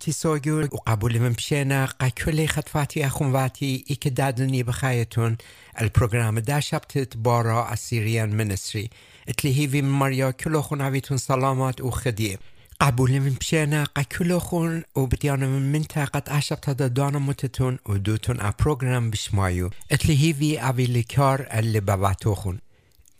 الكل نقومتي سوجول وقبول من بشينا قا خطفاتي أخواتي إيك دادني بخايتون البروغرام دا شبتت بارا السيريان منسري اتلي هيفي من مريا كلوخون عبيتون سلامات وخديه قبول من بشينا قا كلوخون وبديانا من منطقة عشبتا دانا متتون ودوتون ا بروغرام بشمايو اتلي هيفي أبي لكار اللي باباتوخون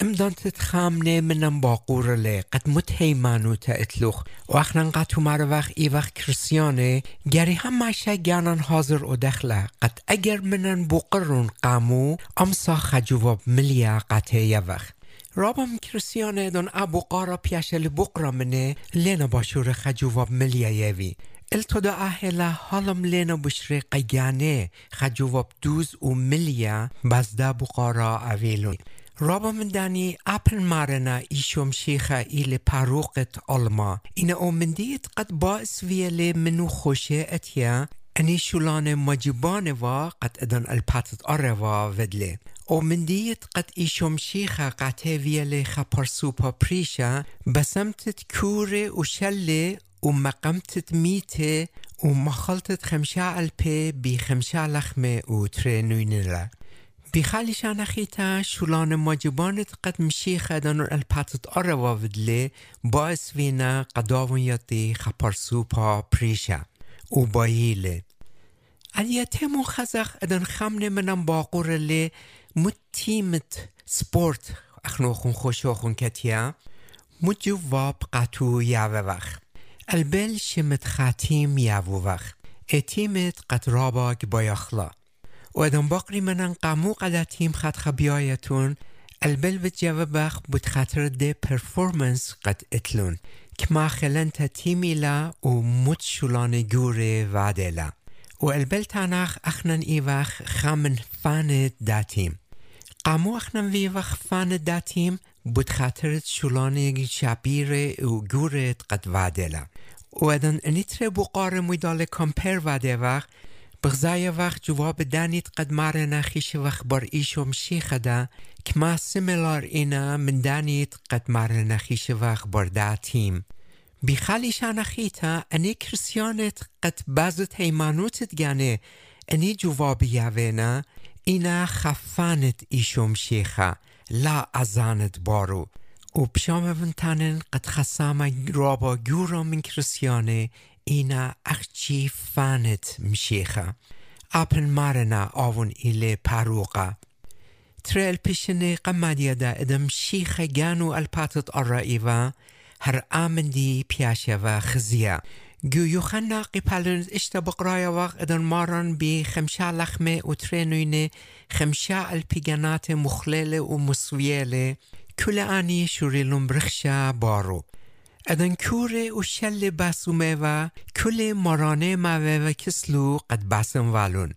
امدان تتخامنه منم باقور لی. قد متهیمانو تا اتلوخ. و اخنان قطو وقت ای وقت کرسیانه. گری هم ماشه گانان حاضر و دخله. قد اگر منن بقرون قامو امسا خجواب ملیا قطعه یه وقت. رابم کرسیانه دون ابو قارا پیشل بقرا منه. لینا باشور خجواب ملیا یوی. التدا اهلا حالم لینا بشری قیانه خجواب دوز و ملیا. بزده بقارا اویلون. رابا من دانی اپل مارنا ایشوم شیخه ایل پروقت علما این اومندیت قد باعث ویلی منو خوشه اتیا اني شولان مجبان و قد ادن الباتت اروا ودله اومندیت قد ایشوم شیخه قطع ویلی خپرسوپا پریشا بسمتت کوره و شله و مقامتت میته و مخلطت خمشه الپه بی خمشه لخمه و ترنوینله بخالي شانا خيتا شولان ماجبانت قد مشي خدانو الباتت أروا ودلي باعث فينا قداون يطي خبرسوبا بريشا و بايلي اليتيمو خزخ ادن خمنه منم باقور لي متيمت سبورت اخنوخون خوشوخون كتيا مجواب قطو ياووخ البل شمت خاتيم ياووخ اتيمت قد راباك بايخلا و ادام باقری منن قمو قد تیم خط خبیایتون. البل و جوابخ بود خطر ده پرفورمنس قد اتلون. که ما خلن تا تیمی لا و مت شولان گور وعده و البل تانخ اخنن ایوخ خمن فان داتیم قمو اخنن ویوخ فان داتیم بود خطر شبیر و گورت قد وعده و ادن انیتر بقار کمپر وعده وقت بغزای وقت جواب دانید قد مار نخیش وقت بر ایشو مشی خدا که ما سیملار اینا من دانید قد مار نخیش وقت دا تیم بی خالیش نخیتا انی کرسیانت قد بازت هیمانوتت گانه انی جواب یاوینا اینا خفانت ایشو مشیخا لا ازانت بارو و پشام تانن قد خسامه رابا گورا من کرسیانه اینا اخچی فانت مشیخه اپن مارنا آون ایله پروقه ترل پیشنه قمدیه دا ادم شیخ گانو الپاتت ارائیوه هر آمندی پیاشه و خزیه گو یوخنا قپلن اشتا بقرایا وقت ادن مارن بی خمشا لخمه و ترنوینه خمشا الپیگانات مخلله و مسویله کل آنی شوریلون برخشا بارو ادن کوره و شل بسومه و کل مارانه موه و کسلو قد بسم والون.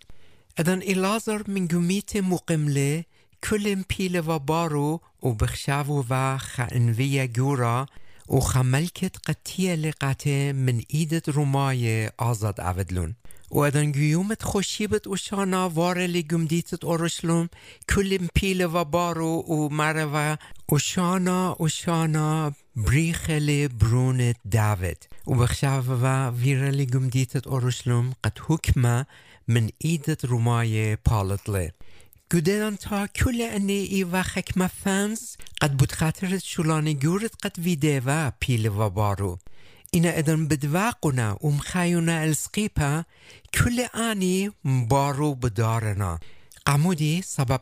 ادن ایلازر من گمیت مقمله کل پیل و بارو و بخشاو و خانوی گورا و خملکت قطیه لقاته من ایدت رومای آزاد اودلون و ادن گیومت خوشیبت و شانا وار لگمدیتت اورشلوم کل پیل و بارو و مره و بریخل برونت داوید و ویرلی گمدیتت اورشلوم قد حکمه من ایدت رومای پالتله گودان تا انی ای و حکمه فنز قد بود خاطرت شلان گورت قد و پیل و بارو اینا ادن بدواقنا و مخیونا السقیپا کل آنی بارو بدارنا قمودی سبب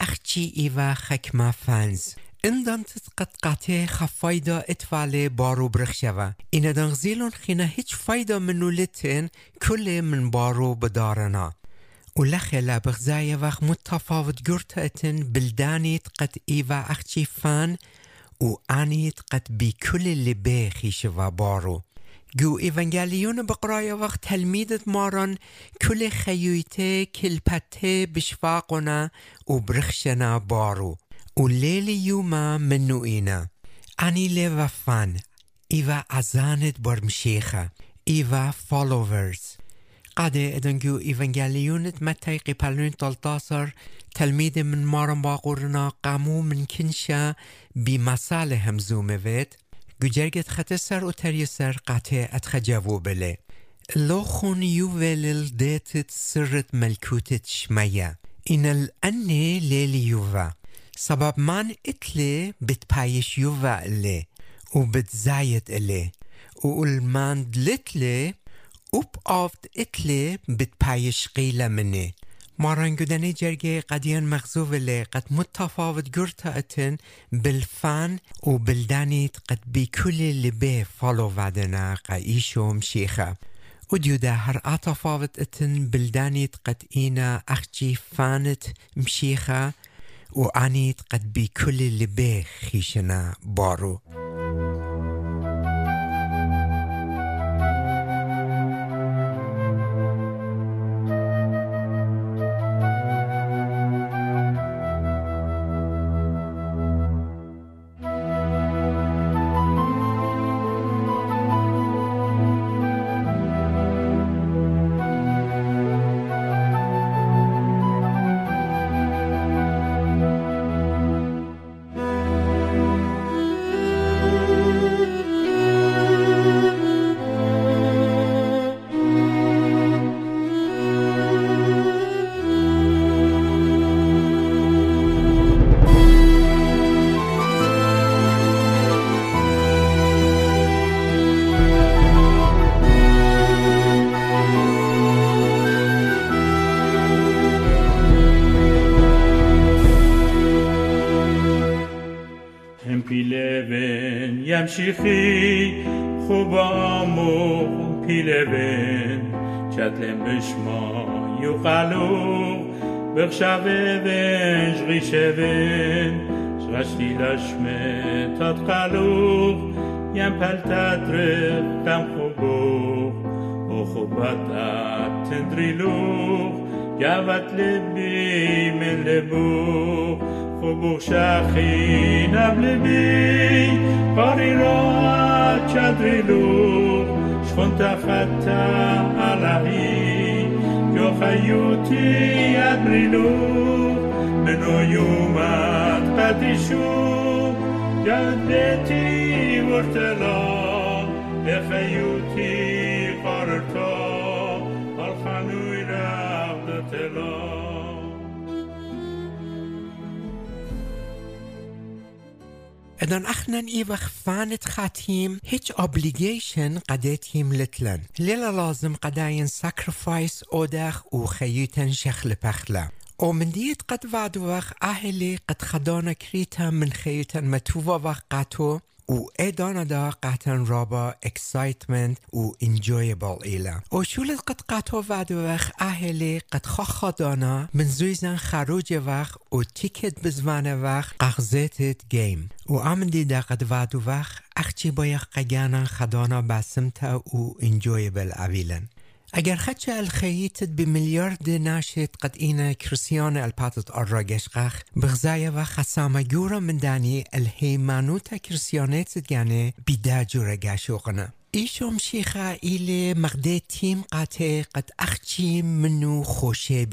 اخچی ای و حکمه فنز اندان قد قطع خفایدا اتفال بارو برخشوا این دان غزیلون خینا هیچ فایدا منو لتن کل من بارو بدارنا. و لخلا بغزای وقت متفاوت گرت اتن بلدانیت قد ایوا اخچی فان و آنیت قد بی کل لبه خیش و بارو. گو ایوانگالیون بقرای وقت تلمیدت ماران کل خیویته کلپته بشفاقنا و برخشنا بارو. وليلي يوما منو إينا أني ليفا فان إيفا أزانت برمشيخة إيفا فولوورز قد ادنجو إيفانجاليونت متى قبلون تلتاصر تلميذ من مارن باقورنا قامو من كنشا بمسالة همزومة ويت گجرگت خط سر و تری سر قطع اتخجاوو بله لو خون يوفل ديتت سرت ملكوتت شمية إن الأني ليلي يوفا Sababman itle bitpayish yuva le u bitzayet le u ulman و وبقفت إتلي بتبايش قيلة مني ماران قدني جرجي قديان مخزوف اللي قد متفاوت جرتا اتن بالفن وبلداني قد بكل اللي بيه فالو بعدنا قايشوم شيخة وديودا هر اتفاوت اتن بلدانيت قد إينا أخجي فانت مشيخة وأنيت قد بكل بيه خيشنا بارو. شیخی خوبامو پیله بن چتلم ما یو قلو بخشبه بنش غیشه بن شغشتی لشمه تات قلو یم پلتت دم خوبو او خوبت تندریلو. گوت لبی خبوش اخی نبل بی قاری را چدرلو شخون تفتم علهی یا خیوتی ابریلو منو یومد قدیشو جد بیتی ورتلا به خیوتی دان اخنا أيوه فانت خاتيم هيتش اوبليجيشن قديتيم لتلن ليلا لازم قداين ساكرفايس اودخ وخيوتن شخ لبخلا أو من ديت قد وعدوخ أهلي قد خدانا كريتا من خيوتن متوفا وخ قاتو و ایدانا دا قطن رابا اکسایتمنت و انجویبال ایلا و شولت قد قطو ود وقت اهلی قد خخا دانا من زویزن خروج وقت و تیکت بزوان وقت قغزتت گیم. و امن دیده قد ود وقت اخچی باید قگانا خدانا بسمتا و انجویبل اویلن. اگر خدش الخيتت بمليارد ناشط قد إينا كريسيان الباتت الراجشقخ بغزايا و خسامة جورا من داني الهيمانوتا كريسيانات يعني بدا شیخا ایل مقده تیم قطع قد اخچی منو خوشه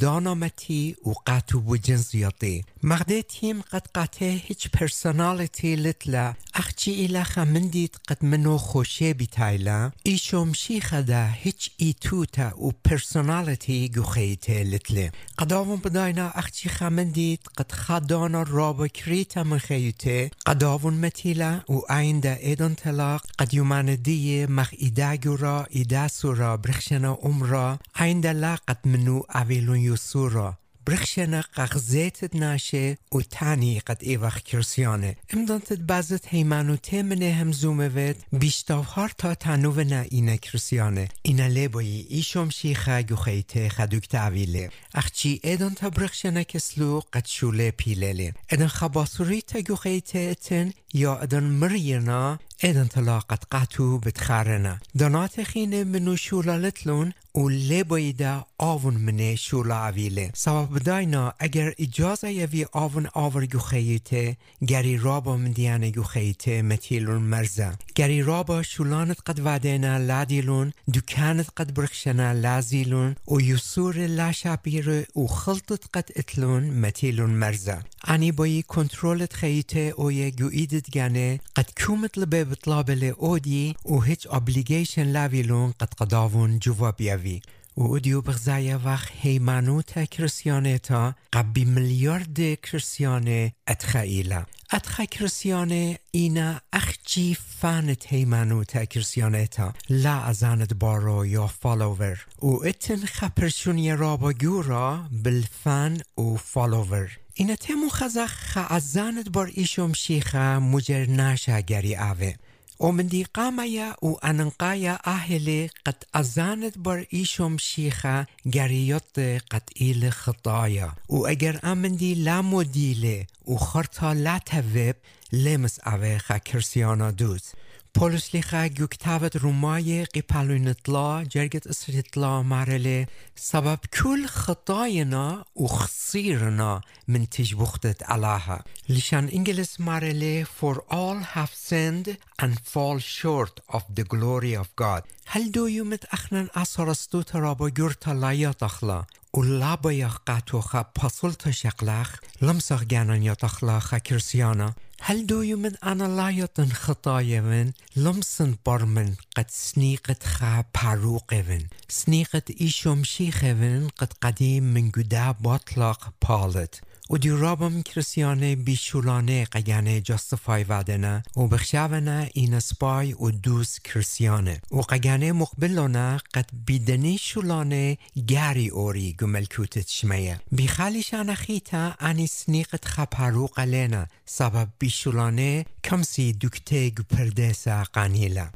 دانامتی و قطو بو جنزیاتی مقده تیم قد قطع هیچ پرسونالتی لتلا اخچی ایلا خمندید قد منو خوشه بیتایلا ایشم شیخا دا هیچ ایتوتا و پرسونالتی گوخیته لتله قداوم بداینا اخچی خمندید قد خدانا رابا کریتا من خیوته قداوم متیلا و این دا طلاق قد يماندية مخ إيدا جورا إيدا سورا برخشنا أمرا عند قد منو أويلون يسورا برخشنا قغزيت ناشه و تاني قد إيوخ كرسيانه امدان تد بازت هيمانو تمنه هم زومه بيشتاف هار تا تانو نا إينا كرسيانه إينا لبوي إيشوم شيخا گوخيته خدوك تعويله اخچي ايدان تا برخشنا كسلو قد شوله بيلله ادن خباسوري تا گوخيته اتن یا ادن مرينا ادن تلاقت قطو بتخارنا دانات خينه منو شولالتلون و لبایده آون منه شولا عویله سبب داینا اگر اجازه یوی آون آور گو خیته گری رابا من دیانه گو خیته متیلون مرزه. گری رابا شولانت قد ودینا لادیلون دکانت قد برخشنا لازیلون و یسور لاشابیر و خلطت قد اتلون متیلون مرزه. أني بوي كنترولة خيته أو يجويدت جاني قد كومت لبي بطلاب أودي وهيج obligation لافيلون قد قداون جوا بيوي و بغزايا وخ هيمانوتا كريسيانيتا قبي مليارد كريسياني أتخيلا أتخا كريسياني إنا أخجي فانت هيمانوتا كريسيانيتا لا أزاند بارو يا فالوور و اتن خبرشوني رابا جورا بالفان و فالوور اینا تمو خزخ خعزانت بار ایشم شیخه مجر ناشا گری آوه ومن دي قاميا وأننقايا أهلي قد أزانت بر إيشم شيخة جريوت قد إيل خطايا وأجر أمن دي لا مديلة وخرطا لا تفب لمس أويخا كرسيانا دوز رومای قیپالوین اطلاع جرگت اسر اطلاع مرله سبب کل خطاینا و خصیرنا من تجبختت علاها. لشان انگلس مرله for all have sinned and fall short of the glory of God. هل دو يومت اخنن اصرستو ترابا گرتا لایات اخلا و لابا يقاتوخا پاسلتا شقلخ لمسخ گانن يتخلاخا كرسيانا؟ هل دوي من أنا لا يطن خطايا من لمسن برمن قد سنيقت خا باروق من سنيقت إيشوم شيخ من قد قديم من قدا باطلاق بالت و دی رابم کریسیانه بیشولانه قیانه جاستفای ودنه و بخشاونه این سپای و دوس کریسیانه. و قیانه مقبلانه قد بیدنی شولانه گری اوری گملکوتت شمیه. بیخالیشان خیتا انی سنیقت خپارو قلینه. سبب بیشولانه کمسی دکته گپردسه قانیله.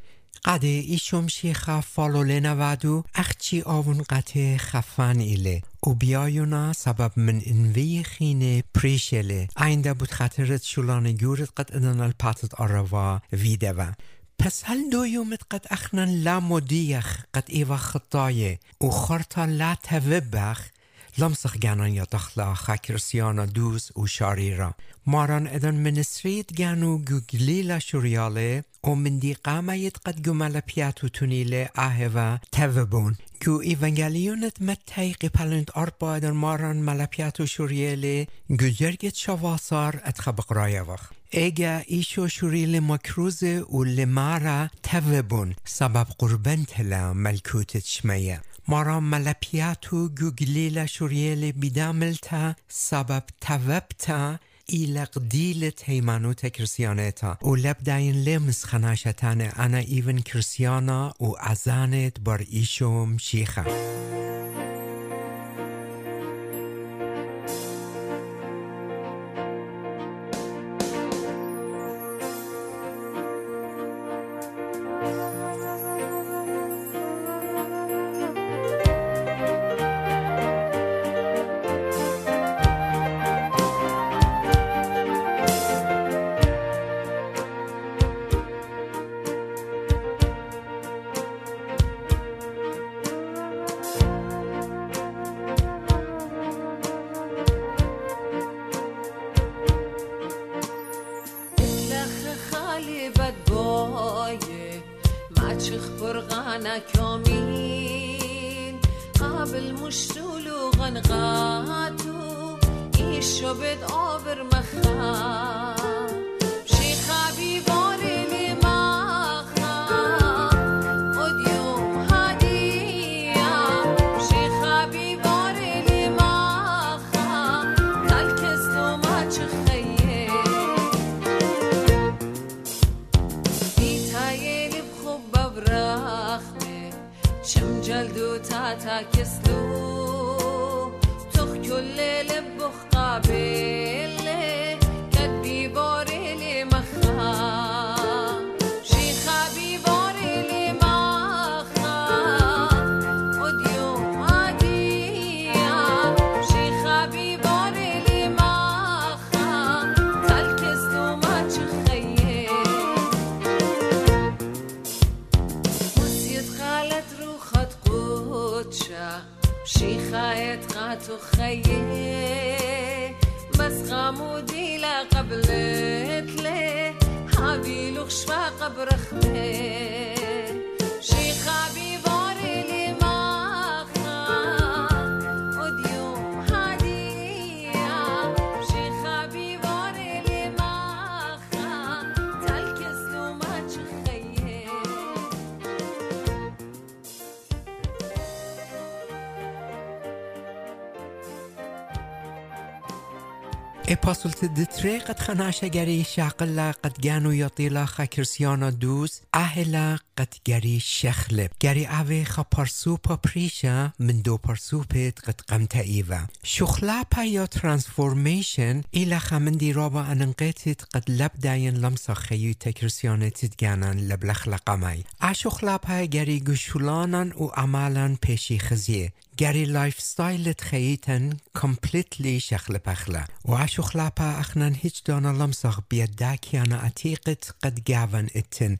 قده ایشم شیخا فالو لنوادو اخچی آون قطع خفن ایله. و بیایونا سبب من انوی خینه پریشله. اینده بود خطرت شولان گورت قد ادن الپاتت آروا ویده و پس هل دویومت قد اخنن لا مدیخ قد ایوا خطایه. و خورتا لا توبخ لمسخ گنان یا دخلا خاکرسیانا دوز و شاریرا ماران ادن منسريت گانو گوگلیلا شوریاله و من دی قد گمال پیاتو تونیله آهوا توبون گو ایوانگلیونت متای قپلند اربا ادن ماران ملپیاتو شوریاله گو جرگت شواسار اتخبق رایوخ اگه ایشو شوریل مکروز و لمارا توبون سبب قربن تلا ملکوتت شمیه. مارا ملپیاتو گوگلیلا شوریل بیداملتا سبب توبتا إلق ديلة هيمانوتا كريسيانيتا ولب داين لمس خناشتان أنا إيفن كريسيانا وأزانت بر إيشوم شيخة قبل تلي حبيلو خشفا قبر خميس اپاسلت دتري قد خناشة جري شاقلا قد جانو يطيلا خكرسيانا دوس أهلا قد جري شخلب. جري أوي خا پرسوپا پريشا من دو پرسوپت قد قمت إيفا شخلاپا يا ترانسفورميشن إلا خمندي رابا أننقيتت قد لب داين لمسا خيو تكرسيانا تتجانن لبلخ لقمي أشخلاپا جري گشولانن و عمالن پیشی خزیه. گری لایف ستایلت خییتن کمپلیتلی شخل پخله. و عشو خلاپا اخنان هیچ دانا لمساق بیاد داکیانا عتیقت قد گاون اتن.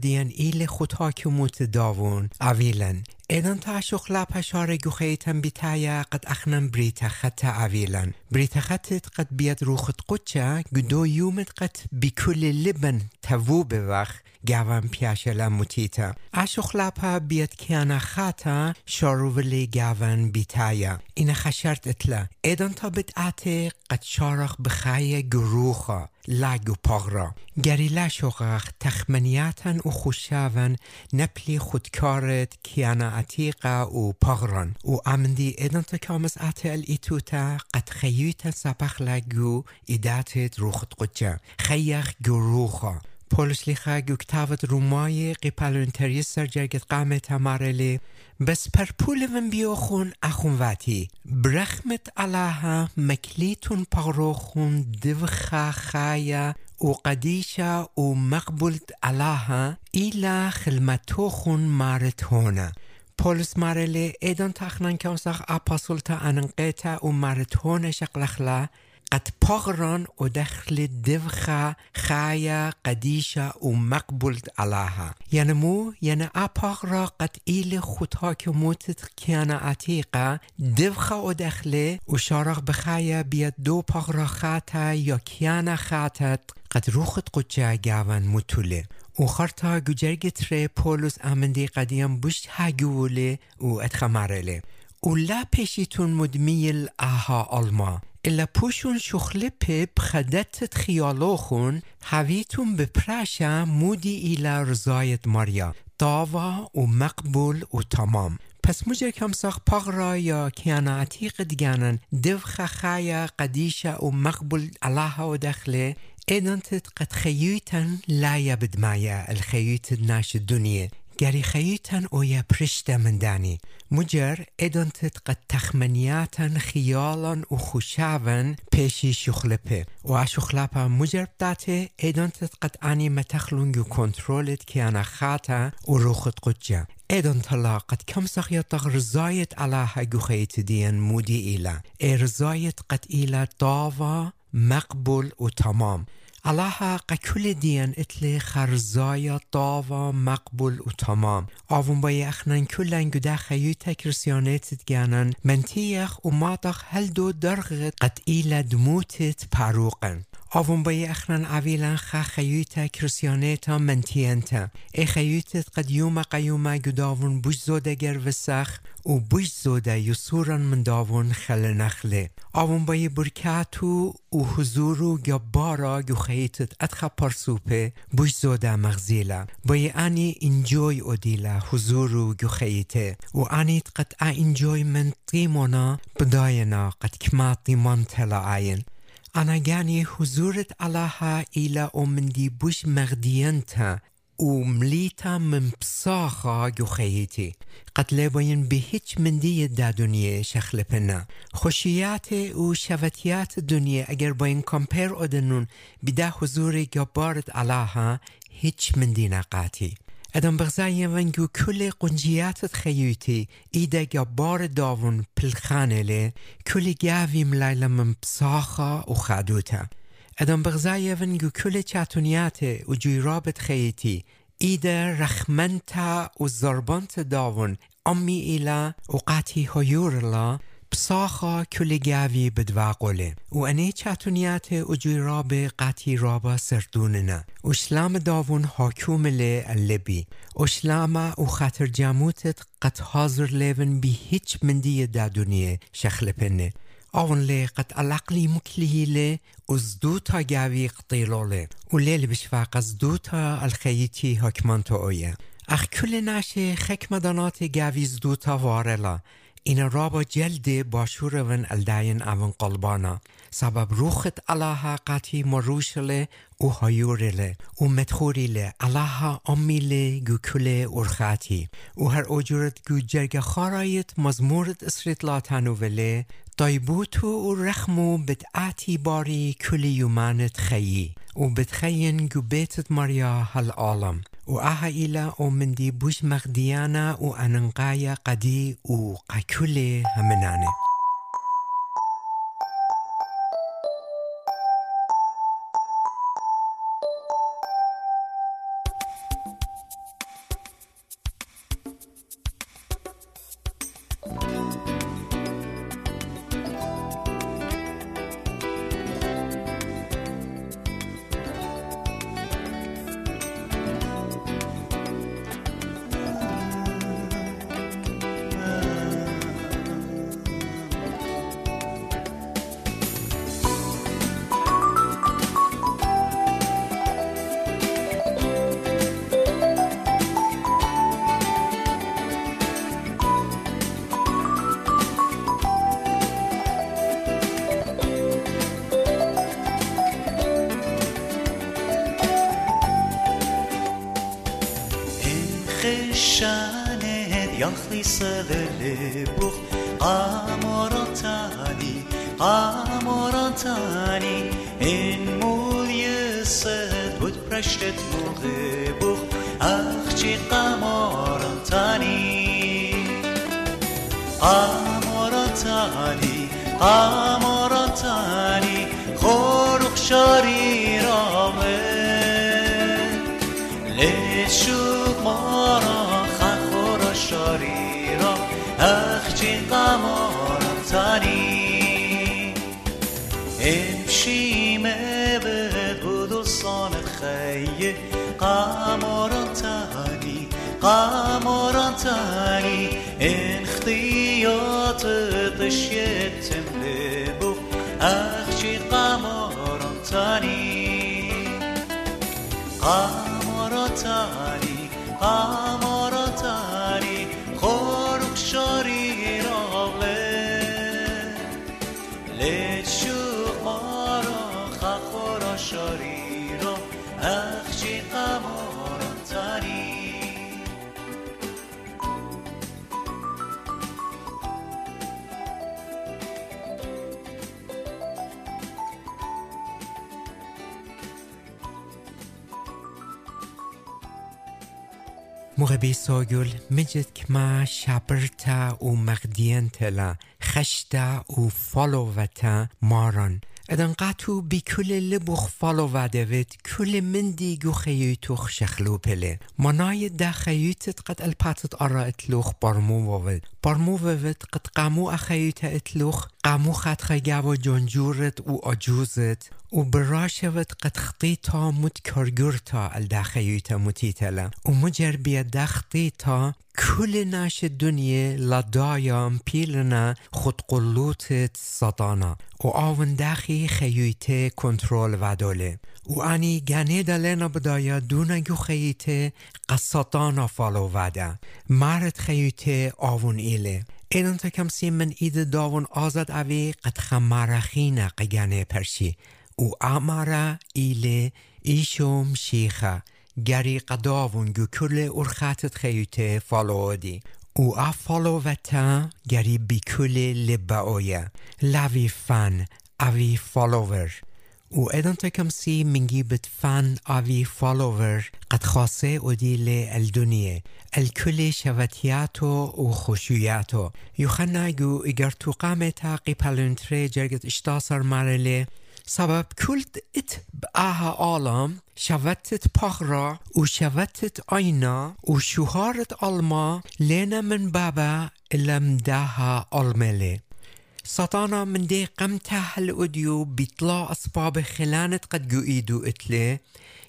دیان ایل خود حاکموت داوون اویلن. ایدان تا عشو خلاپا شاره گو خییتن بیتایا قد اخنان بریتا خطا اویلن. بریتا خطت قد بیاد روخت قدچا گدو یومت قد بکل لبن تاوو بوخ گاون پیاشلا موتیتا اشو خلاپا بیاد کیانا خاتا شاروولی گاون بیتایا این خشرت اتلا ایدان تا بدعته قد شارخ بخای گروخا لاگو پاغرا گری لشوغخ تخمنیاتن و خوشاون نپلی خودکارت کیانا عتیقا و پاغران و امندی ایدان تا کامز اته الایتوتا قد خیوتا سپخ لگو ایداتت روخت قجا خیخ گروخا پولس لیخا گوکتاوت رومای قیپالونتریس سر جرگت قامه تمارلی. بس پر پولون بیوخون اخون واتی. برخمت علاها مکلیتون پاروخون دوخا خایا و قدیشا و مقبولت علاها ایلا خلمتوخون مارت هونه پولس مارلی ایدان تخنان که اصاق اپاسولتا اننقیتا و مارت هونه شقلخلا قد پاغران و دخل دفخا خايا قديشة ومقبولت علىها يعني مو يعني أباغرا قد إيلي خطا كموتت كان عتيقة دفخا و دخل وشارق بخايا بيد دو باغرا خاتا يا كيانا خاتت. قد روخت قجا جاوان متوله. و خرطا گجرگت ره پولوس امندی قدیم بشت هاگوله و اتخمارله. و لا پیشیتون مدمیل آها آلما. إلا بوشون شخلبه بخدت خيالوخون هويتون بپرشا مودي إلى رضاية ماريا. داوا ومقبول وتمام پس مجر کم ساخ پاغرا یا کیانا عتیق دیگانن دو خخایا قدیشا و مقبول الله و دخله. ایدانتت قد خیوتن لا يبد معايا الخيوت ناش الدنيا گری خیوتن او یا پرشت من دانی. مجر ادانتت قد تخمنیاتن خیالان و خوشاون پیشی شخلپه. و اشخلپه مجر داته ادانتت قد انی متخلونگ و کنترولت که انا خاتا و روخت قدجا ایدان تلا قد کم سخیت رضایت علاها گوخیت دین مودی ایلا. ای رضایت قد ایلا داوا مقبول و تمام الله قكل دين اتلي خرزايا طاوا مقبول وتمام آون باي اخنن كلن قدا خيو تكرسيانات تجانن منتيخ وماطخ هل دو درغت قد إيلا دموتت باروقن آون باي اخنن عويلا خا خيوتا كرسيانيتا منتينتا اي خيوتت قد يوم قيوما قداون بوش زودگر وسخ و بوش زوده يسورا من داون خل نخله. آون باي بركاتو و حضورو گبارا گوخیتت اتخا پرسوپه بوش زوده مغزیلا. باي اني انجوي اوديلا حضورو گوخیته. و انيت قد انجوي من طيمونا بداينا قد كما طيمان تلا عين جاني حضورت علىها إلى أمندي بوش مغدينتا ومليتا من بصاخة جوخيتي قد لابين بهيج من دي دا دنيا شخل بنا خوشيات و شفتيات الدنيا اگر باين كمبير ادنون بدا حضور جبارت علىها هيج من دي نقاتي کل قنجیاتت خیوتی ایده گبار داون پلخانله کل گاوی ملیلا من بساخا و خادوتا ادم بغزای ونگو کل چاتونیات و جویرابت خیتی ایده رخمنتا و زربانت داون امی ایلا و قاتی هیورلا بساخا كل جاوي بدواقولي وأني چاتونيات أجوي رابي قاتي رابا سردوننا وشلام داون حاكوم لي اللبي وشلام وخاطر جاموتت قد حاضر ليفن بي هيج من دي دا دنيا شخل بني أون لي قد العقلي مكلي لي وزدوتا جاوي قطيلو لي وليل بشفاق زدوتا الخيتي هكمانتو أويا أخ كل ناشي خك مدانات جاوي زدوتا وارلا. این رابا باشور ون الداين اون قلبانا سبب روخت الله قاتی مروشله او مدخوریله الله امیله گو کل ارخاتی او هر اوجورت گو جرگ خارایت مزمورت اسرت لاتانو وله دایبوتو و رخمو بدعاتی باری کل یومانت خیی و بدخین گو وآها إلا أومندي بوش مغديانا وأننقايا قدي وقاكولي همناني. و قاكولي همناني خشانت يخلي صدر بوخ قامرتاني قامرتاني إن مول يسد بود برشت مغبوخ أخشي قامرتاني قامرتاني قامرتاني 사이에 까머런 자니 까머런 자니 엔흐티여트 드시에템 데부 아흐치 까머런 자니 까머런 자니 까머런 مغبي سوغل مجد كما شابرتا و مغدين تلا خشتا و فالووتا ماران. ادن قاتو بی کل لبوخ فالو ودوید کل من دیگو خیوتوخ شخلو پله. منای ده خیوتت قد الپاتت ارا اتلوخ برمو وود. برمو وود قد قامو اخیوت اتلوخ قامو خد خیگو جنجورت و اجوزت و براشوت قد خطيتا مت كرجرتا الداخيوتا متيتلا ومجر بيدا خطيتا كل ناش الدنيا لدايا بيلنا خد قلوتت سطانا و آون داخي خيوته كنترول ودوله و اني گنه دلنا بدايا دونگو خيوته قصطانا فالو ودا مارت خيوته آون إله ایدان تا کم سی من اید داون آزاد اوی قد خمارخینا قگنه پرشی. او امارا ایله ایشوم شیخه. گری قداون گو کل ارخاتت خیوته فالوودی او افالو وتا گری بی کل لباویا لاوی فن اوی فالوور. و تکم سی منگی بت فن اوی فالوور قد خاصه ادیل الدنیا الكل شوتياتو وخشوياتو يخنايقو اگر تو قامتا قيبالنتري جرگت اشتاصر مارلي سبب كلت ات بآها عالم شوتت پخرا و شوتت آینا و شوهارت آلما. لینا من بابا الم داها سطانا من دي قمتها الأوديو بيطلع أصبابي خلانة قد ايدو إتلي.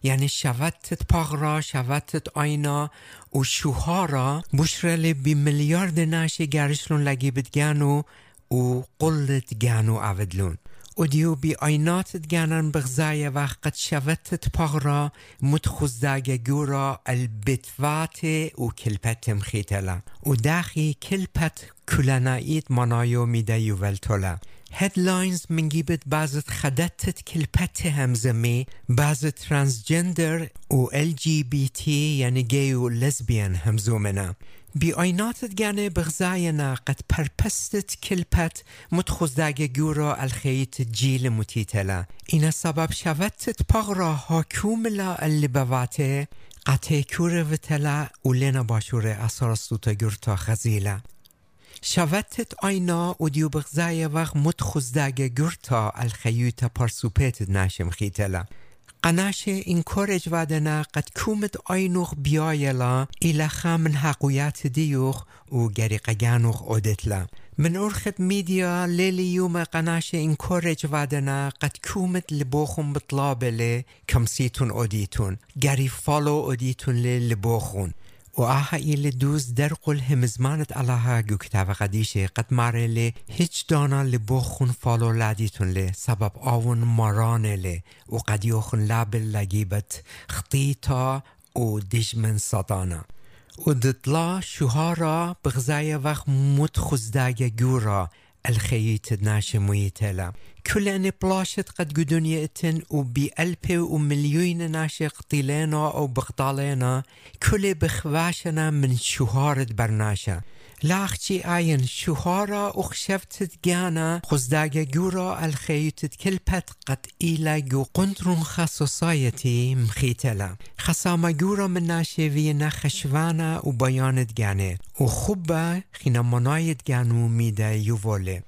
يعني شفتت بغرا شفتت أينا وشهارة بشرلي بمليار ناشي جارشلون لقي بتجانو وقلت جانو عبدلون عودلون وديو بأينات جانن بغزايا وقت شوتت بغرا متخزداغ جورا البتوات وكلبت مخيتلا وداخي كلبت كلنايت منايو ميدا يوveltola هدلاينز من جيبت بعض خدتت كلبت همزمي بعض ترانسجندر و تي يعني جاي و لزبيان همزومنا بی آیناتت گنه بغزاینا قد پرپستت کلپت متخزدگ گورا الخیت جیل متیتلا اینا سبب شوتت پغرا حاکوملا اللي بواته قطع کور وتلا ولنا باشور اسارستوتا گرتا خزیلا. شوتت آینا و دیو بغزای وقت متخزدگ گرتا الخیوتا پرسوپت ناشم خیتلا. قناش این کورج ودنا قد کومت آینوخ بیایلا ایلا من حقویت دیوخ و گریق گانوخ اودتلا من ارخت میدیا لیلی یوم قناش این کورج ودنا قد کومت لبوخون بطلابله کمسیتون اودیتون گری فالو اودیتون لبوخون. وآها إلي دوز درقل همزمانت علىها جو كتاب قديشة. قد ماري لي هيج دانا لبوخون فالو لاديتون لي سبب آون مارانه لي وقد يوخن لابل لجيبت خطيطة و دجمن صدانا ودطلا شهارا بغزايا وقت متخزدايا جورا الخيط ناشموي تلا كل أن بلاشت قد قدنيا اتن وبألف ومليون ناشق طيلينا أو بغطالينا كل بخواشنا من شهارة برناشا لاخشي آين شهارة أخشفت جانا خزداجا جورا الخيوت كلبت قد إيلا جو قنترون خصوصايتي مخيتلا خصاما جورا من ناشيفينا خشوانا وبيانت جاني وخبا خينا منايت جانو ميدا يوفولي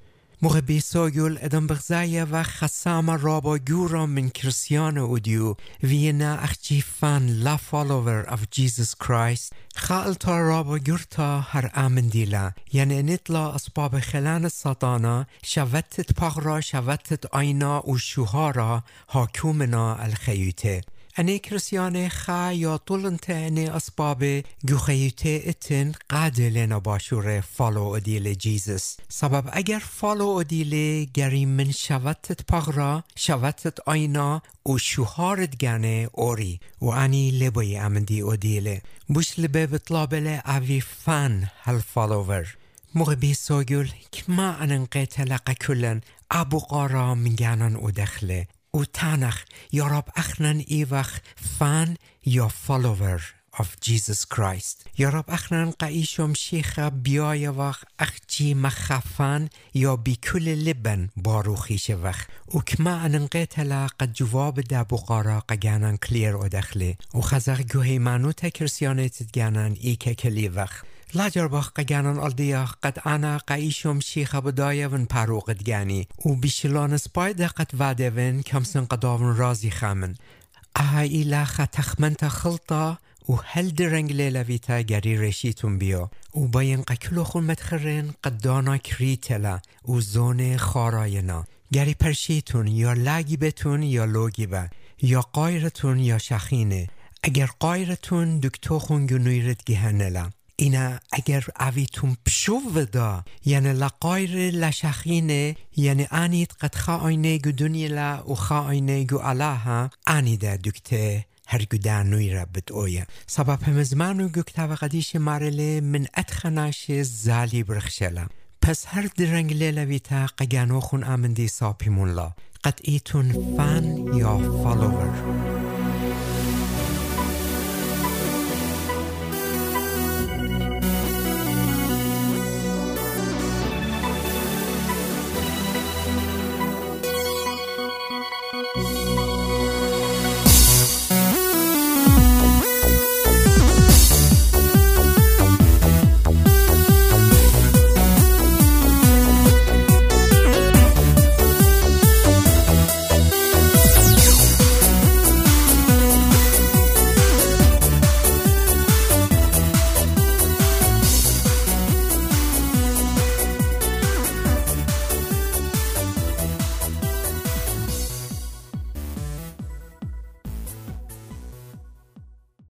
ادم بغزايا و خسام رابا جورا من كريستيانو اوديو وينا اخجي فان لا فولوور of Jesus Christ خالتا رابا جورتا هر امن ديلا يعني نطلع اسباب خلان السطانا شوتت بغرا شوتت اينا و شوهارا حاكومنا الخيوته اني كريستياني خا يا طولنت اسباب گوخيوته اتن قاد لنا باشور فالو اديل جيزس سبب اگر فالو اديل گري من شوتت پغرا شوتت آينا و شوهارت گنه اوري و اني لبوي امندي اديل بوش لبه بطلابله اوي فان هل فالوور. مغبي سوگل كما انن تلقى كلن ابو قارا من جانن ودخله و تانخ یاراب اخنن ایوخ فان یا فالوور of Jesus Christ. یاراب اخنن قایشم شیخ بیای وخ اخجی مخفان یا بیکل لبن باروخیش وخ. و کما انن تلا قد جواب دا بقارا قگانن کلیر و دخله و خزق گوهی منو لاجر باخ قجانن الديا قد أنا قايشم شيخ بداية ون باروقت جاني وبيشلان سبايدا قد وادفن كمسن قداون رازي خامن أهاي إلا تخمنت خلطة و هل درنگ لیلویتا گری رشیتون بیا و باین قکلو خون متخرین قد دانا کریتلا و زون خاراینا گری پرشیتون یا لگی بتون یا لوگی با یا قایرتون یا شخینه اگر قایرتون دکتو خون گنویرت گهنلا اینا اگر اویتون پشو ودا یعنی لقایر لشخینه یعنی انید قد خا آینه گو دنیا و خا آینه گو علاها انیده دکته هر گودان نوی را بد اویا سبب همزمانو گو کتاب قدیش مارله من اتخناش زالی برخشلا. پس هر درنگ لیلویتا قگانو خون آمندی ساپیمون لا. قد ایتون فان یا فالوور.